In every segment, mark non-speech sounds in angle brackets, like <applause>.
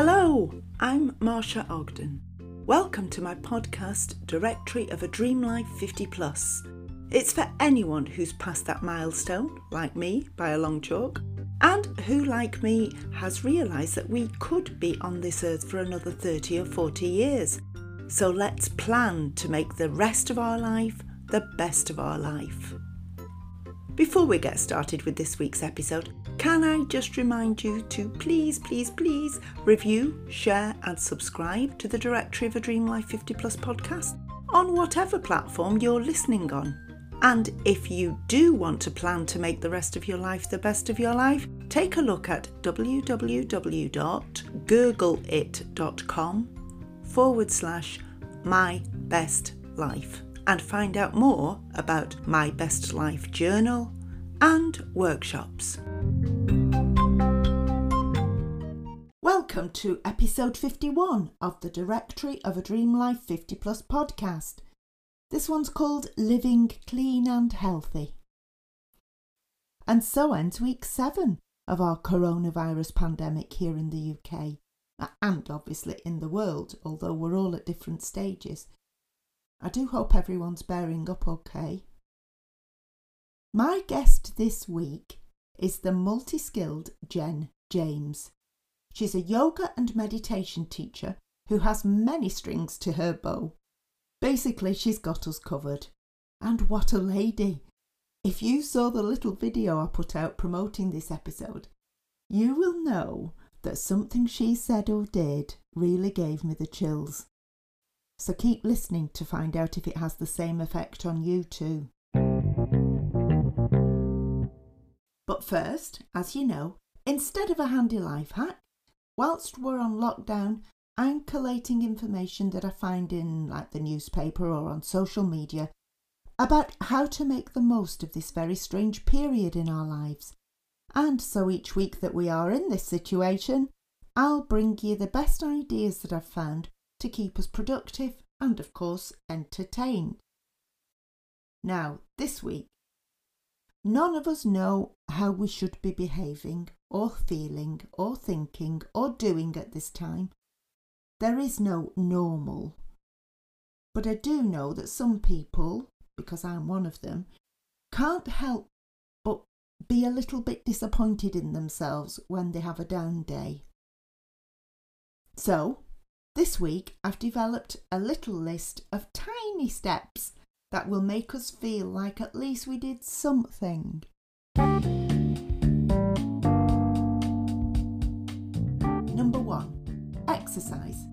Hello, I'm Marsha Ogden. Welcome to my podcast, Directory of a Dream Life 50 Plus. It's for anyone who's passed that milestone, like me, by a long chalk, and who, like me, has realised that we could be on this earth for another 30 or 40 years. So let's plan to make the rest of our life the best of our life. Before we get started with this week's episode, can I just remind you to please, please, please review, share, and subscribe to the Directory of a Dream Life 50 Plus podcast on whatever platform you're listening on. And if you do want to plan to make the rest of your life the best of your life, take a look at www.gurgleit.com forward slash my best life and find out more about my best life journal and workshops. Welcome to episode 51 of the Directory of a Dream Life 50 Plus podcast. This one's called Living Clean and Healthy. And so ends week seven of our coronavirus pandemic here in the UK, and obviously in the world, although we're all at different stages. I do hope everyone's bearing up okay. My guest this week is the multi skilled Jen James. She's a yoga and meditation teacher who has many strings to her bow. Basically, she's got us covered. And what a lady! If you saw the little video I put out promoting this episode, you will know that something she said or did really gave me the chills. So keep listening to find out if it has the same effect on you too. But first, as you know, instead of a handy life hack, whilst we're on lockdown, I'm collating information that I find in like the newspaper or on social media about how to make the most of this very strange period in our lives. And so each week that we are in this situation, I'll bring you the best ideas that I've found to keep us productive and, of course, entertained. Now, this week, none of us know how we should be behaving, or feeling, or thinking, or doing at this time. There is no normal. But I do know that some people, because I'm one of them, can't help but be a little bit disappointed in themselves when they have a down day. So, this week, I've developed a little list of tiny steps that will make us feel like at least we did something. Number one, exercise.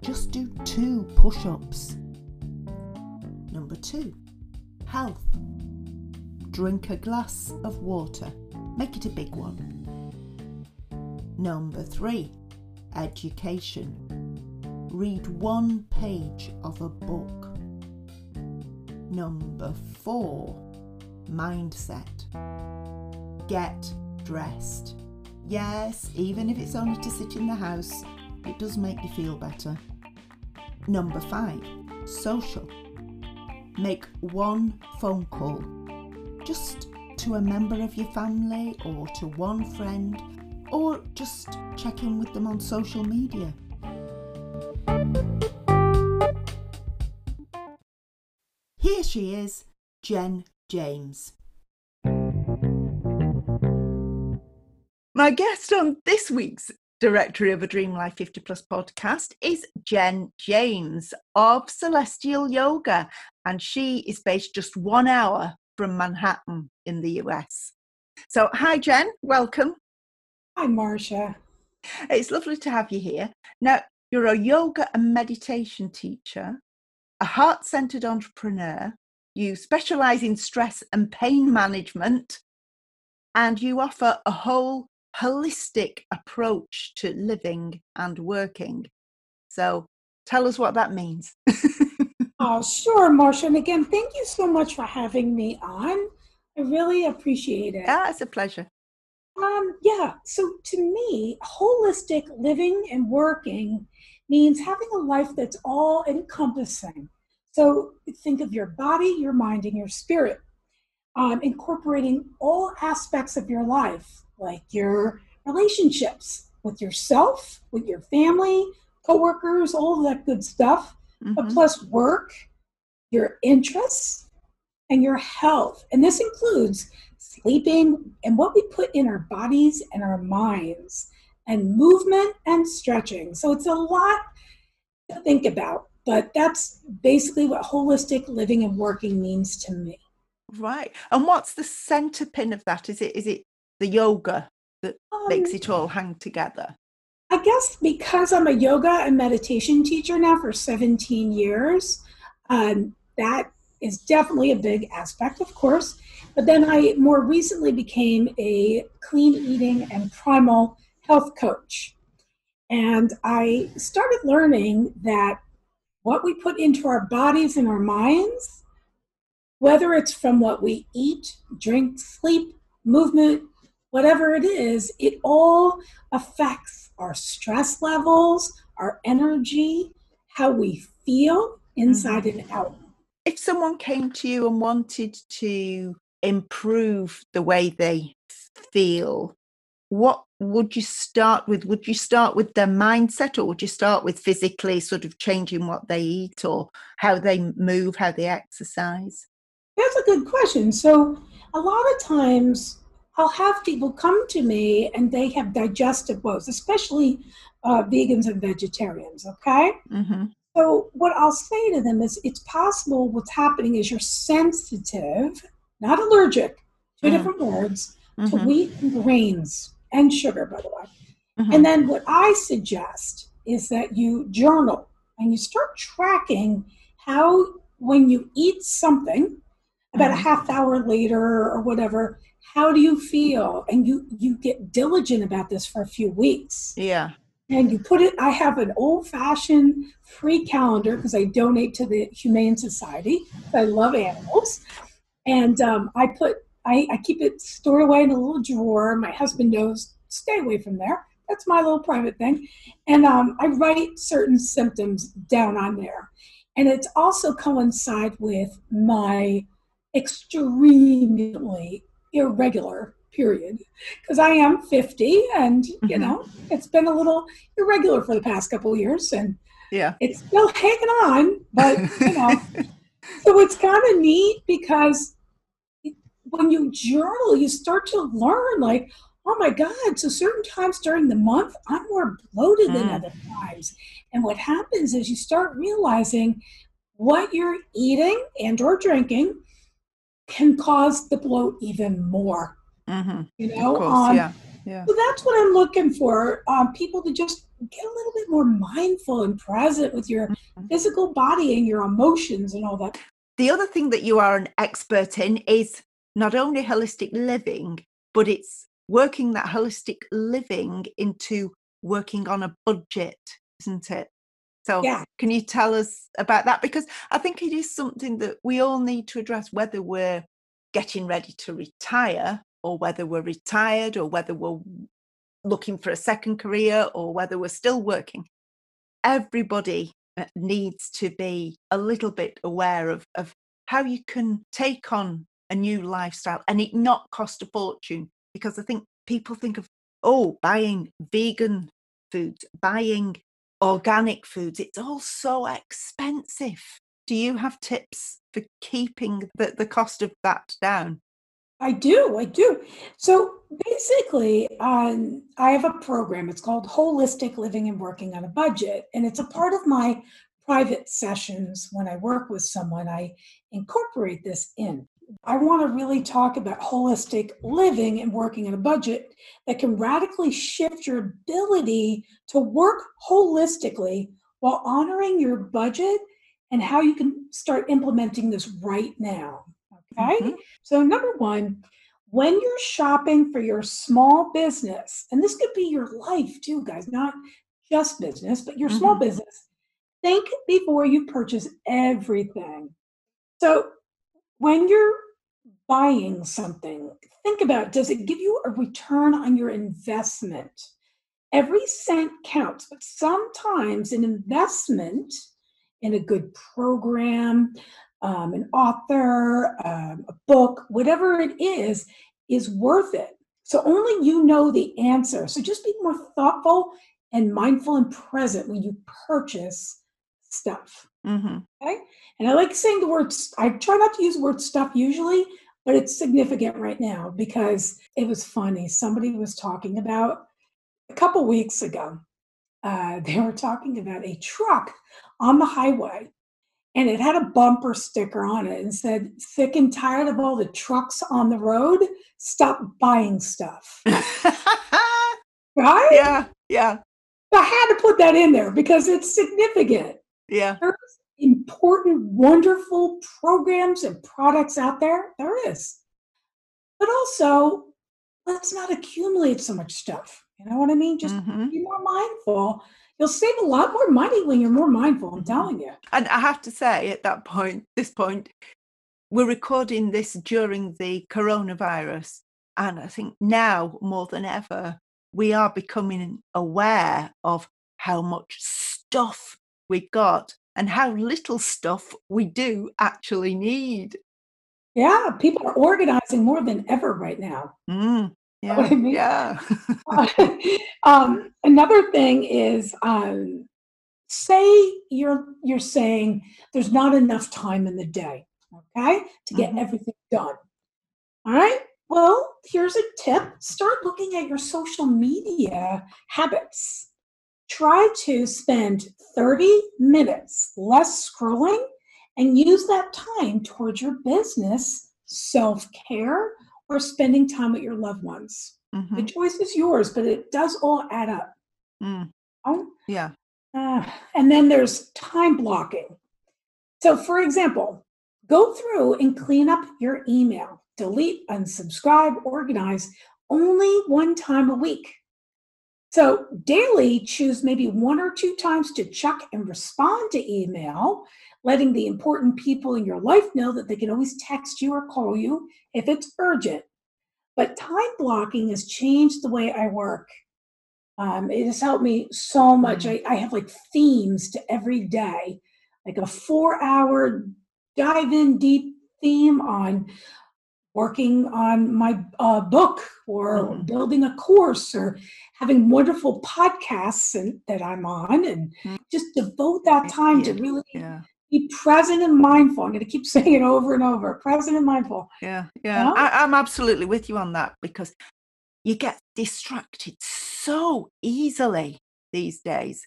Just do two push ups. Number two, health. Drink a glass of water. Make it a big one. Number three, education read one page of a book. Number four, mindset. Get dressed. Yes, even if it's only to sit in the house, it does make you feel better. Number five, social. Make one phone call, just to a member of your family or to one friend, or just check in with them on social media. Here she is, Jen James. My guest on this week's Directory of a Dream Life 50 Plus podcast is Jen James of Celestial Yoga, and she is based just one hour from Manhattan in the US. So, hi, Jen, welcome. Hi, Marcia. It's lovely to have you here. Now, you're a yoga and meditation teacher, a heart centered entrepreneur. You specialize in stress and pain management, and you offer a whole holistic approach to living and working. So tell us what that means. <laughs> oh, sure, Marsha. And again, thank you so much for having me on. I really appreciate it. Yeah, it's a pleasure. Um, yeah, so to me, holistic living and working means having a life that's all encompassing. So think of your body, your mind, and your spirit, um, incorporating all aspects of your life, like your relationships, with yourself, with your family, coworkers, all that good stuff, mm-hmm. but plus work, your interests, and your health. And this includes sleeping and what we put in our bodies and our minds, and movement and stretching. So it's a lot to think about, but that's basically what holistic living and working means to me. Right. And what's the center pin of that? Is it is it the yoga that um, makes it all hang together? I guess because I'm a yoga and meditation teacher now for 17 years, um, that is definitely a big aspect, of course. But then I more recently became a clean eating and primal health coach. And I started learning that what we put into our bodies and our minds, whether it's from what we eat, drink, sleep, movement, whatever it is, it all affects our stress levels, our energy, how we feel inside mm-hmm. and out. If someone came to you and wanted to improve the way they feel, what would you start with? Would you start with their mindset or would you start with physically sort of changing what they eat or how they move, how they exercise? That's a good question. So, a lot of times I'll have people come to me and they have digestive woes, especially uh, vegans and vegetarians, okay? Mm-hmm. So, what I'll say to them is it's possible what's happening is you're sensitive, not allergic, 2 mm-hmm. different words, mm-hmm. to wheat and grains and sugar, by the way. Mm-hmm. And then what I suggest is that you journal and you start tracking how, when you eat something, about mm-hmm. a half hour later or whatever, how do you feel? And you you get diligent about this for a few weeks. Yeah. And you put it. I have an old fashioned free calendar because I donate to the Humane Society. I love animals, and um, I put I, I keep it stored away in a little drawer. My husband knows, stay away from there. That's my little private thing. And um, I write certain symptoms down on there. And it's also coincide with my extremely irregular period because I am 50 and you mm-hmm. know it's been a little irregular for the past couple of years and yeah it's still hanging on but you know <laughs> so it's kind of neat because when you journal, you start to learn like, oh my God, so certain times during the month, I'm more bloated mm. than other times. And what happens is you start realizing what you're eating and or drinking can cause the bloat even more. Mm-hmm. You know, course, um, yeah. Yeah. So that's what I'm looking for. Um, people to just get a little bit more mindful and present with your mm-hmm. physical body and your emotions and all that. The other thing that you are an expert in is not only holistic living, but it's working that holistic living into working on a budget, isn't it? So, yeah. can you tell us about that? Because I think it is something that we all need to address, whether we're getting ready to retire or whether we're retired or whether we're looking for a second career or whether we're still working. Everybody uh, needs to be a little bit aware of, of how you can take on a new lifestyle and it not cost a fortune because I think people think of, oh, buying vegan foods, buying organic foods, it's all so expensive. Do you have tips for keeping the, the cost of that down? I do, I do. So basically, um, I have a program. It's called Holistic Living and Working on a Budget, and it's a part of my private sessions when I work with someone. I incorporate this in. I want to really talk about holistic living and working on a budget that can radically shift your ability to work holistically while honoring your budget and how you can start implementing this right now. Okay. Mm-hmm. So, number one, when you're shopping for your small business, and this could be your life too, guys, not just business, but your mm-hmm. small business, think before you purchase everything. So, when you're buying something, think about does it give you a return on your investment? Every cent counts, but sometimes an investment in a good program, um, an author, um, a book, whatever it is, is worth it. So only you know the answer. So just be more thoughtful and mindful and present when you purchase stuff. Mm-hmm. Okay. And I like saying the words, I try not to use the word stuff usually, but it's significant right now because it was funny. Somebody was talking about a couple weeks ago, uh, <laughs> they were talking about a truck on the highway and it had a bumper sticker on it and said, Sick and tired of all the trucks on the road, stop buying stuff. <laughs> right? Yeah, yeah, I had to put that in there because it's significant. yeah. There's important, wonderful programs and products out there. There is. But also, let's not accumulate so much stuff. You know what I mean? Just Mhm. be more mindful. You'll save a lot more money when you're more mindful. I'm Mhm. telling you. And I have to say, at that point, this point, we're recording this during the coronavirus. And I think now more than ever, we are becoming aware of how much stuff we've got and how little stuff we do actually need. Yeah, people are organizing more than ever right now. Mm, know what yeah, I mean? yeah. <laughs> um, another thing is um, say you're you're saying there's not enough time in the day okay to get Mhm. everything done all right well here's a tip start looking at your social media habits try to spend 30 minutes less scrolling and use that time towards your business self-care or spending time with your loved ones the Mhm, choice is yours, but it does all add up. mm, Oh, yeah. uh, and then there's time blocking. So, for example, go through and clean up your email, delete, unsubscribe, organize only one time a week. So, daily, choose maybe one or two times to check and respond to email, letting the important people in your life know that they can always text you or call you if it's urgent. But time blocking has changed the way I work. Um, it has helped me so much. I, I have like themes to every day, like a four hour dive in deep theme on working on my uh, book or Mhm. building a course or having wonderful podcasts and, that I'm on and Mm. just devote that time to really Yeah. Be present and mindful. I'm going to keep <laughs> saying it over and over present and mindful. Yeah, yeah. Yeah. I, I'm absolutely with you on that because you get distracted so easily these days.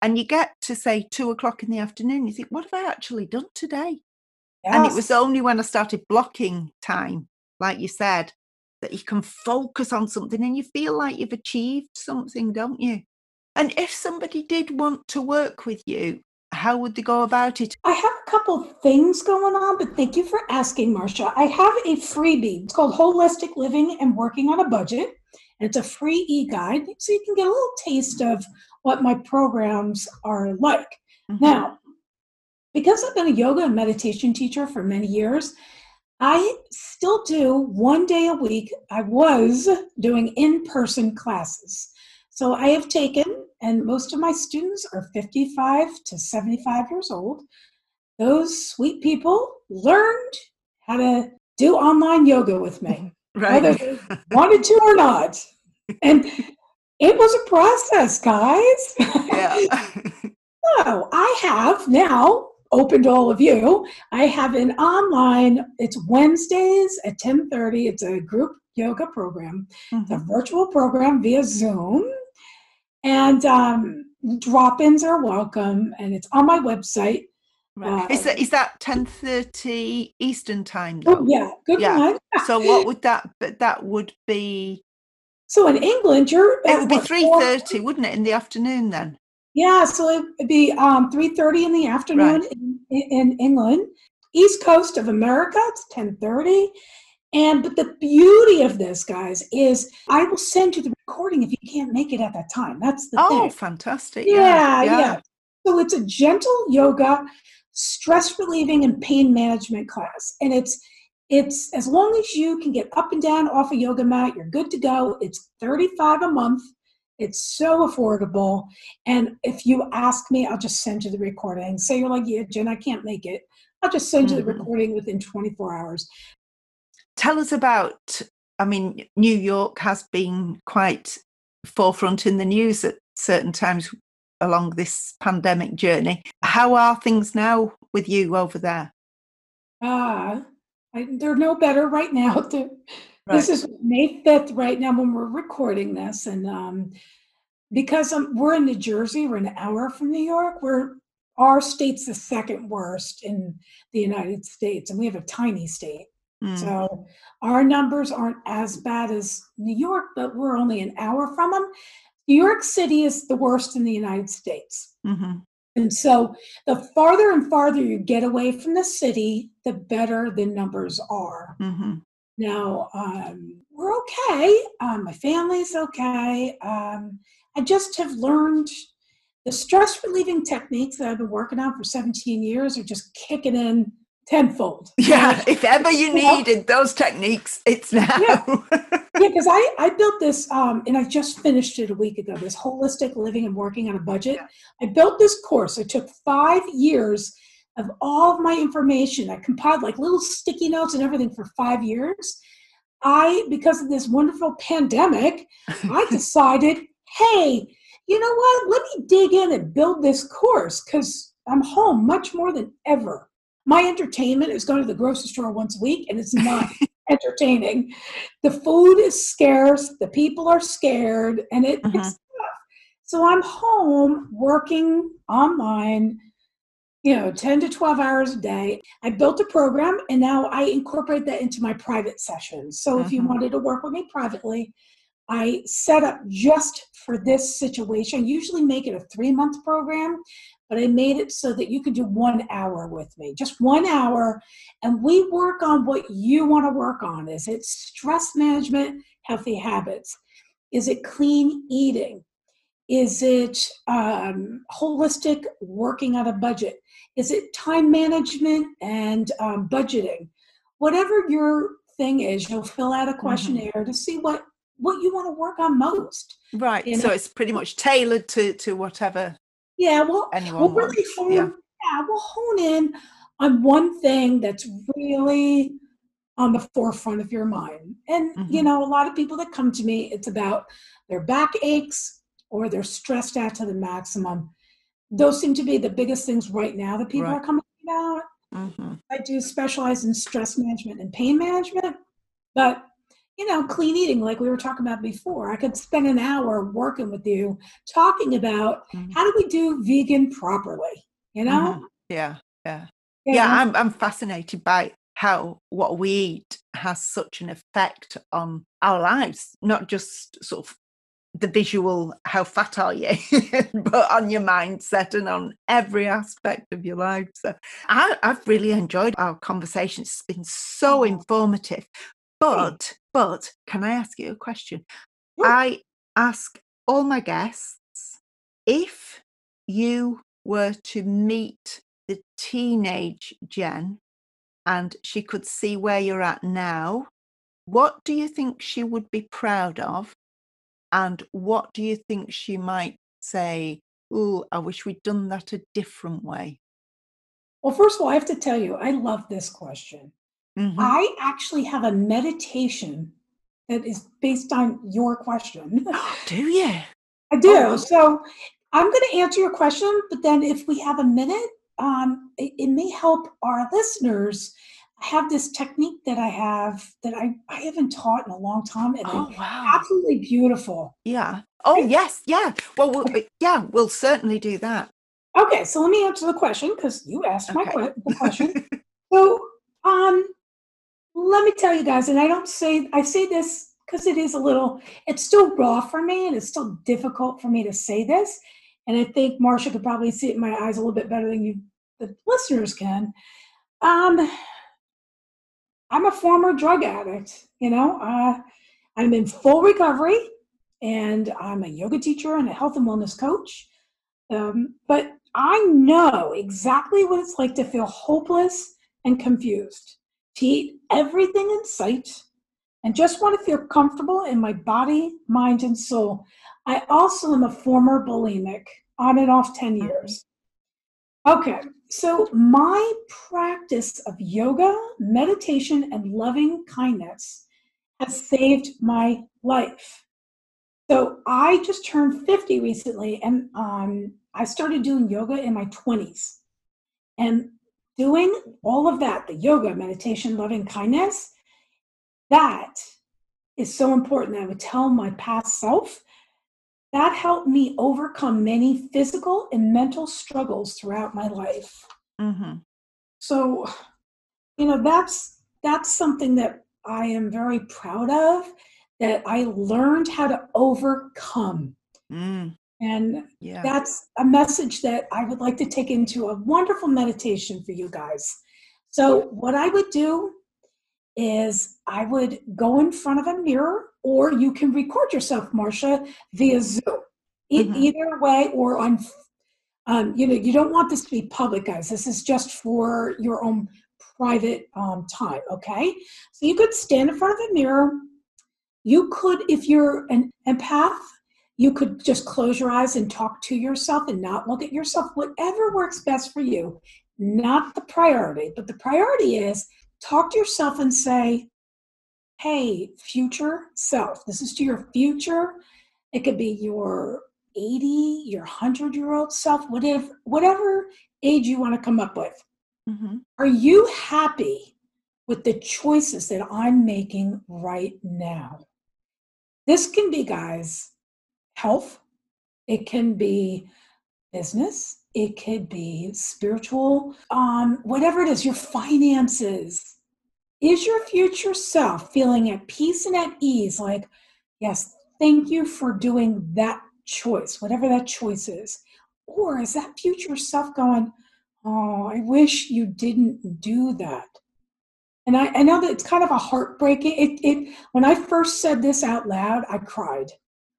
And you get to say two o'clock in the afternoon, you think, what have I actually done today? And it was only when I started blocking time, like you said, that you can focus on something and you feel like you've achieved something, don't you? And if somebody did want to work with you, how would they go about it? I have a couple things going on, but thank you for asking, Marcia. I have a freebie. It's called Holistic Living and Working on a Budget. And it's a free e guide, so you can get a little taste of what my programs are like. Mhm. Now, because I've been a yoga and meditation teacher for many years, I still do one day a week. I was doing in person classes. So I have taken, and most of my students are 55 to 75 years old. Those sweet people learned how to do online yoga with me, <laughs> whether they wanted to or not. And it was a process, guys. yeah. <laughs> So I have now open to all of you. I have an online. It's Wednesdays at ten thirty. It's a group yoga program. It's a Mhm. virtual program via Zoom, and um, drop-ins are welcome. And it's on my website. Right. Is uh, that is that ten thirty Eastern time Oh yeah, good Yeah. one. So what would that? But that would be. So in England, you're It would be three thirty, wouldn't it, in the afternoon then? Yeah, so it'd be um, 3.30 in the afternoon in, in England. East Coast of America, it's 10.30. And but the beauty of this, guys, is I will send you the recording if you can't make it at that time. That's the Oh, thing. fantastic! Yeah, Yeah, yeah. So it's a gentle yoga, stress relieving, and pain management class. And it's it's as long as you can get up and down off a yoga mat, you're good to go. It's 35 a month. It's so affordable. And if you ask me, I'll just send you the recording. Say you're like, yeah, Jen, I can't make it. I'll just send you the Mhm. recording within 24 hours. Tell us about I mean, New York has been quite forefront in the news at certain times along this pandemic journey. How are things now with you over there? Ah, uh, they're no better right now. <laughs> right. This is May 5th right now when we're recording this. And um, because um, we're in New Jersey, we're an hour from New York, we're our state's the second worst in the United States, and we have a tiny state. Mm. So our numbers aren't as bad as New York, but we're only an hour from them. New York City is the worst in the United States. Mm-hmm. And so the farther and farther you get away from the city, the better the numbers are. Mm-hmm. Now, um, we're okay. Um, my family's okay. Um, I just have learned the stress relieving techniques that I've been working on for 17 years are just kicking in tenfold. <laughs> Yeah, if ever you needed those techniques, it's now. Yeah, because yeah, I, <laughs> I built this um, and I just finished it a week ago, this holistic living and working on a budget. I built this course. It took five years of all of my information. I compiled like little sticky notes and everything for five years. I, because of this wonderful pandemic, I <laughs> decided, hey, you know what? Let me dig in and build this course because I'm home much more than ever. My entertainment is going to the grocery store once a week, and it's not <laughs> entertaining. The food is scarce, the people are scared, and it, uh-huh. it's tough. So I'm home working online, you know, 10 to 12 hours a day. I built a program and now I incorporate that into my private sessions. So uh-huh. if you mm-hmm. wanted to work with me privately, I set up just for this situation. I usually make it a three month program, but I made it so that you could do one hour with me, just one hour. And we work on what you want to work on. Is it stress management, healthy habits? Is it clean eating? Is it um, holistic working on a budget? Is it time management and um, budgeting? Whatever your thing is, you'll fill out a mm-hmm. questionnaire mm-hmm. to see what what you want to work on most. Right. You know? So it's pretty much tailored to to whatever. Yeah. Well, we'll really hone, yeah. yeah, we'll hone in on one thing that's really on the forefront of your mind. And mm-hmm. you know, a lot of people that come to me, it's about their back aches or they're stressed out to the maximum. Those seem to be the biggest things right now that people right. are coming about. Mm-hmm. I do specialize in stress management and pain management, but you know, clean eating, like we were talking about before. I could spend an hour working with you talking about mm-hmm. how do we do vegan properly, you know? Mm-hmm. Yeah, yeah. Yeah, yeah I'm, I'm fascinated by how what we eat has such an effect on our lives, not just sort of the visual how fat are you <laughs> but on your mindset and on every aspect of your life so I, have really enjoyed our conversation it's been so informative but but can I ask you a question? I ask all my guests if you were to meet the teenage Jen and she could see where you're at now, what do you think she would be proud of? And what do you think she might say, Oh, I wish we'd done that a different way? Well, first of all, I have to tell you, I love this question Mm-hmm. I actually have a meditation that is based on your question. do you? I do. Oh. So I'm going to answer your question, but then if we have a minute, um, it, it, may help our listeners. I have this technique that I have that I, I haven't taught in a long time, and oh, wow. absolutely beautiful. Yeah. Oh yes, yeah. Well, we'll yeah, we'll certainly do that. Okay, so let me answer the question because you asked okay. my the <laughs> question. so, um, let me tell you guys, and I don't say I say this because it is a little, it's still raw for me, and it's still difficult for me to say this. And I think Marcia could probably see it in my eyes a little bit better than you, the listeners can. Um, I'm a former drug addict. You know, uh, I'm in full recovery, and I'm a yoga teacher and a health and wellness coach. Um, but I know exactly what it's like to feel hopeless and confused to eat everything in sight and just want to feel comfortable in my body, mind, and soul. I also am a former bulimic, on and off 10 mm-hmm. years. Okay, so my practice of yoga, meditation, and loving kindness has saved my life. So I just turned 50 recently and um, I started doing yoga in my 20s. And doing all of that, the yoga, meditation, loving kindness, that is so important. I would tell my past self that helped me overcome many physical and mental struggles throughout my life. Mm-hmm. So, you know, that's that's something that I am very proud of that I learned how to overcome. Mm. And yeah. that's a message that I would like to take into a wonderful meditation for you guys. So, what I would do is I would go in front of a mirror, or you can record yourself, Marcia, via Zoom. Mm-hmm. Either way, or on, um, you know, you don't want this to be public, guys. This is just for your own private um, time, okay? So you could stand in front of a mirror. You could, if you're an empath, you could just close your eyes and talk to yourself and not look at yourself, whatever works best for you. Not the priority, but the priority is talk to yourself and say, hey, future self, this is to your future. It could be your 80, your 100 year old self, whatever, whatever age you want to come up with. Mm-hmm. Are you happy with the choices that I'm making right now? This can be, guys, health, it can be business, it could be spiritual, um, whatever it is, your finances. Is your future self feeling at peace and at ease? Like, yes, thank you for doing that choice, whatever that choice is. Or is that future self going, oh, I wish you didn't do that? And I, I know that it's kind of a heartbreaking. It, it when I first said this out loud, I cried.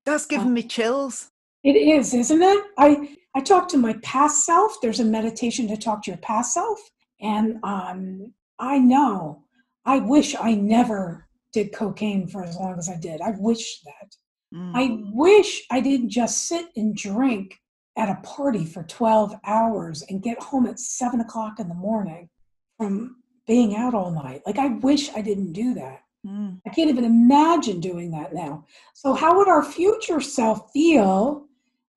That's giving me chills. It is, isn't it? I I talk to my past self. There's a meditation to talk to your past self, and um, I know. I wish I never did cocaine for as long as I did. I wish that. Mm. I wish I didn't just sit and drink at a party for 12 hours and get home at seven o'clock in the morning from being out all night. Like, I wish I didn't do that. Mm. I can't even imagine doing that now. So, how would our future self feel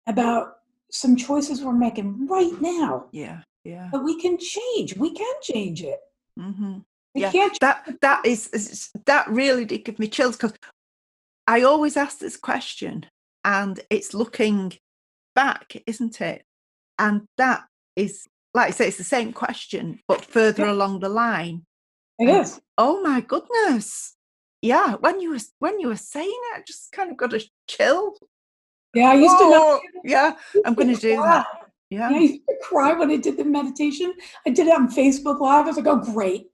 about some choices we're making right now? Yeah, yeah. But we can change. We can change it. Mm-hmm. yeah, that that is, is that really did give me chills because I always ask this question, and it's looking back, isn't it? And that is, like I say, it's the same question, but further yeah. along the line. It and, is. Oh my goodness! Yeah, when you were when you were saying it, I just kind of got a chill. Yeah, I used oh, to. Yeah, I'm going to do that. Yeah. yeah, I used to cry when I did the meditation. I did it on Facebook Live. I was like, "Oh, great!"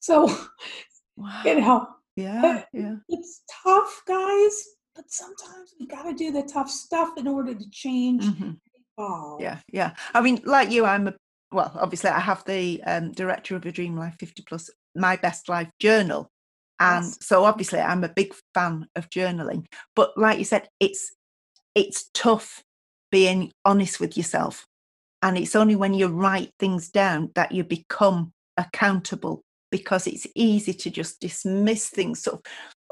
So, <laughs> wow. you know, yeah, yeah. It's tough, guys, but sometimes we got to do the tough stuff in order to change. Mm-hmm. Yeah, yeah. I mean, like you, I'm a well. Obviously, I have the um, director of a Dream Life 50 Plus, my best life journal, and yes. so obviously, I'm a big fan of journaling. But like you said, it's it's tough being honest with yourself, and it's only when you write things down that you become accountable because it's easy to just dismiss things sort of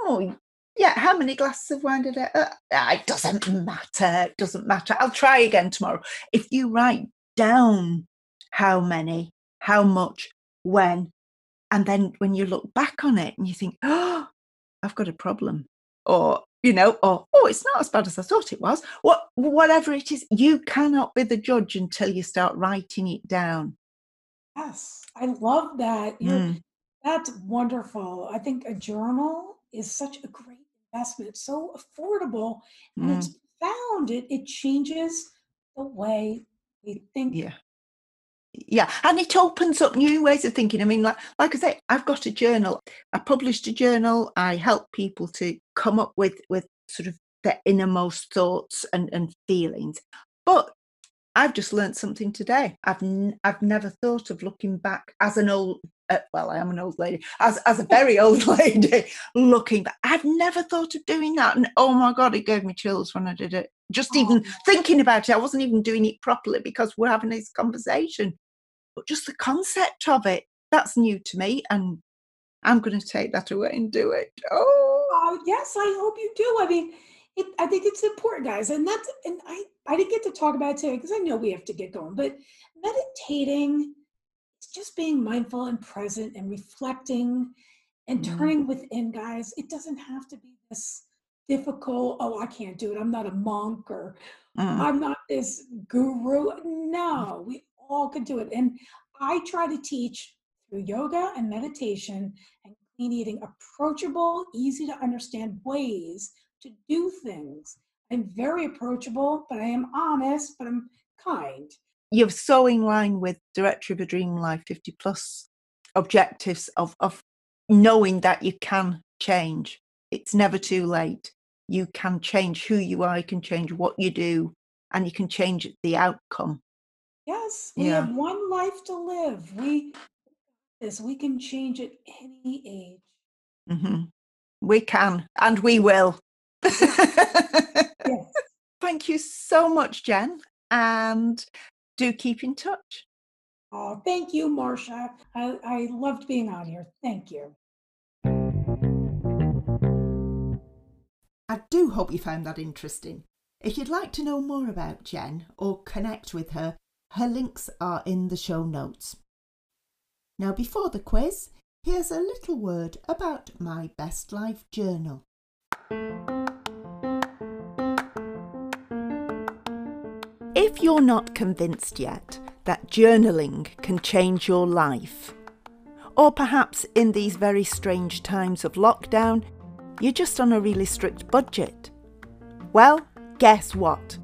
oh yeah how many glasses of wine did i uh, it doesn't matter it doesn't matter i'll try again tomorrow if you write down how many how much when and then when you look back on it and you think oh i've got a problem or you know or oh it's not as bad as i thought it was what whatever it is you cannot be the judge until you start writing it down yes I love that. Mm. That's wonderful. I think a journal is such a great investment. It's so affordable and mm. it's found. It it changes the way we think. Yeah. Yeah, and it opens up new ways of thinking. I mean, like like I say, I've got a journal. I published a journal. I help people to come up with with sort of their innermost thoughts and, and feelings. But I've just learned something today. I've n- I've never thought of looking back as an old uh, well, I am an old lady as as a very old <laughs> lady looking back. I've never thought of doing that, and oh my god, it gave me chills when I did it. Just even thinking about it, I wasn't even doing it properly because we're having this conversation. But just the concept of it, that's new to me, and I'm going to take that away and do it. Oh, Oh yes, I hope you do. I mean, it, I think it's important, guys, and that's and I I didn't get to talk about it today because I know we have to get going. But meditating, just being mindful and present and reflecting and Mm. turning within, guys. It doesn't have to be this difficult. Oh, I can't do it. I'm not a monk or Mm. I'm not this guru. No, we all could do it. And I try to teach through yoga and meditation and clean eating approachable, easy to understand ways to do things. I'm very approachable, but I am honest, but I'm kind. You're so in line with Directory of a Dream Life 50 plus objectives of, of knowing that you can change. It's never too late. You can change who you are, you can change what you do, and you can change the outcome. Yes, we Yeah. have one life to live. We this we can change at any age. hmm We can, and we will. <laughs> Yes. Thank you so much, Jen, and do keep in touch. Oh, thank you, Marcia. I, I loved being on here. Thank you. I do hope you found that interesting. If you'd like to know more about Jen or connect with her, her links are in the show notes. Now, before the quiz, here's a little word about my Best Life Journal. If you're not convinced yet that journaling can change your life, or perhaps in these very strange times of lockdown, you're just on a really strict budget. Well, guess what?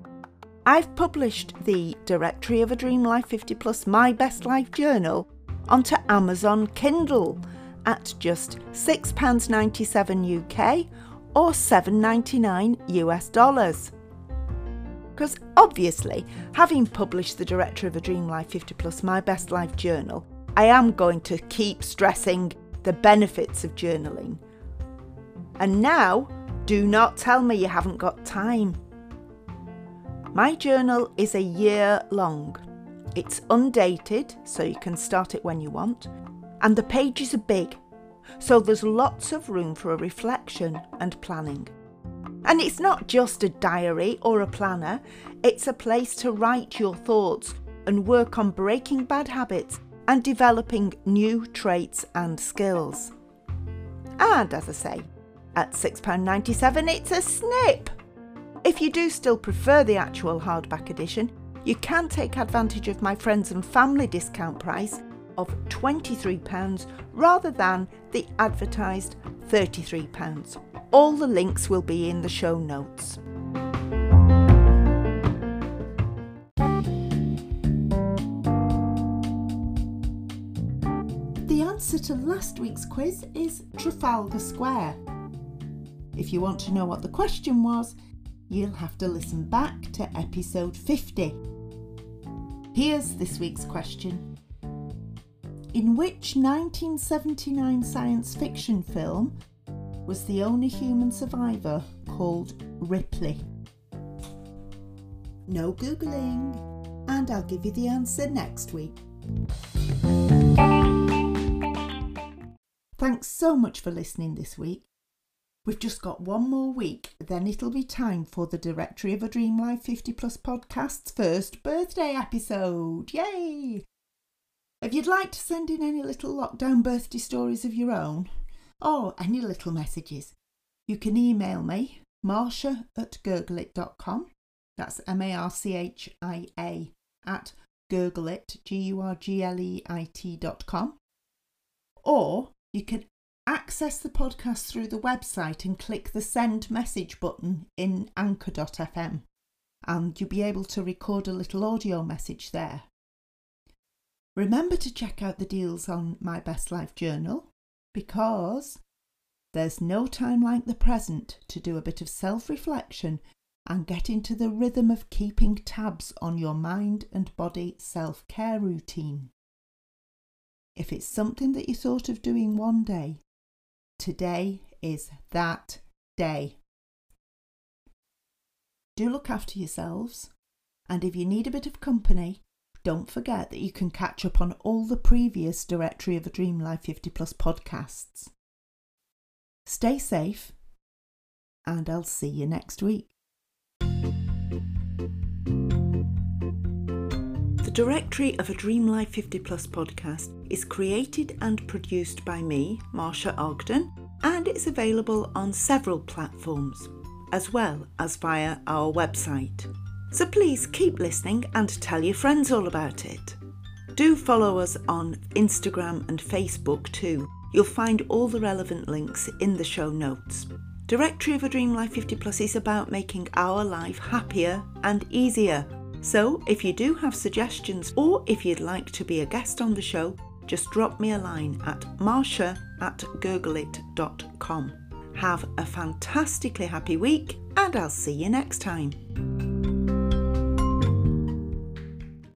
I've published the Directory of a Dream Life 50 Plus My Best Life Journal onto Amazon Kindle at just £6.97 UK or $7.99 US dollars. Because obviously, having published the Directory of a Dream Life 50 Plus My Best Life Journal, I am going to keep stressing the benefits of journaling. And now, do not tell me you haven't got time. My journal is a year long. It's undated, so you can start it when you want, and the pages are big, so there's lots of room for a reflection and planning. And it's not just a diary or a planner, it's a place to write your thoughts and work on breaking bad habits and developing new traits and skills. And as I say, at £6.97 it's a snip. If you do still prefer the actual hardback edition, you can take advantage of my friends and family discount price of £23 rather than the advertised £33. All the links will be in the show notes. The answer to last week's quiz is Trafalgar Square. If you want to know what the question was, you'll have to listen back to episode 50. Here's this week's question In which 1979 science fiction film was the only human survivor called Ripley? No Googling, and I'll give you the answer next week. Thanks so much for listening this week. We've just got one more week, then it'll be time for the Directory of a Dream Life 50 Plus podcast's first birthday episode. Yay! If you'd like to send in any little lockdown birthday stories of your own, or any little messages, you can email me, marcia at gurgleit.com. That's M A R C H I A at gurgleit, G U R G L E I T dot com. Or you can access the podcast through the website and click the send message button in anchor.fm and you'll be able to record a little audio message there. Remember to check out the deals on My Best Life Journal because there's no time like the present to do a bit of self reflection and get into the rhythm of keeping tabs on your mind and body self care routine. If it's something that you thought of doing one day, today is that day. Do look after yourselves, and if you need a bit of company, don't forget that you can catch up on all the previous Directory of a Dream Life 50 Plus podcasts. Stay safe, and I'll see you next week. The Directory of a Dream Life 50 Plus podcast is created and produced by me, Marsha Ogden, and it's available on several platforms, as well as via our website. So please keep listening and tell your friends all about it. Do follow us on Instagram and Facebook too. You'll find all the relevant links in the show notes. Directory of a Dream Life 50 Plus is about making our life happier and easier. So if you do have suggestions or if you'd like to be a guest on the show, just drop me a line at marsha at gurgleit.com. Have a fantastically happy week and I'll see you next time.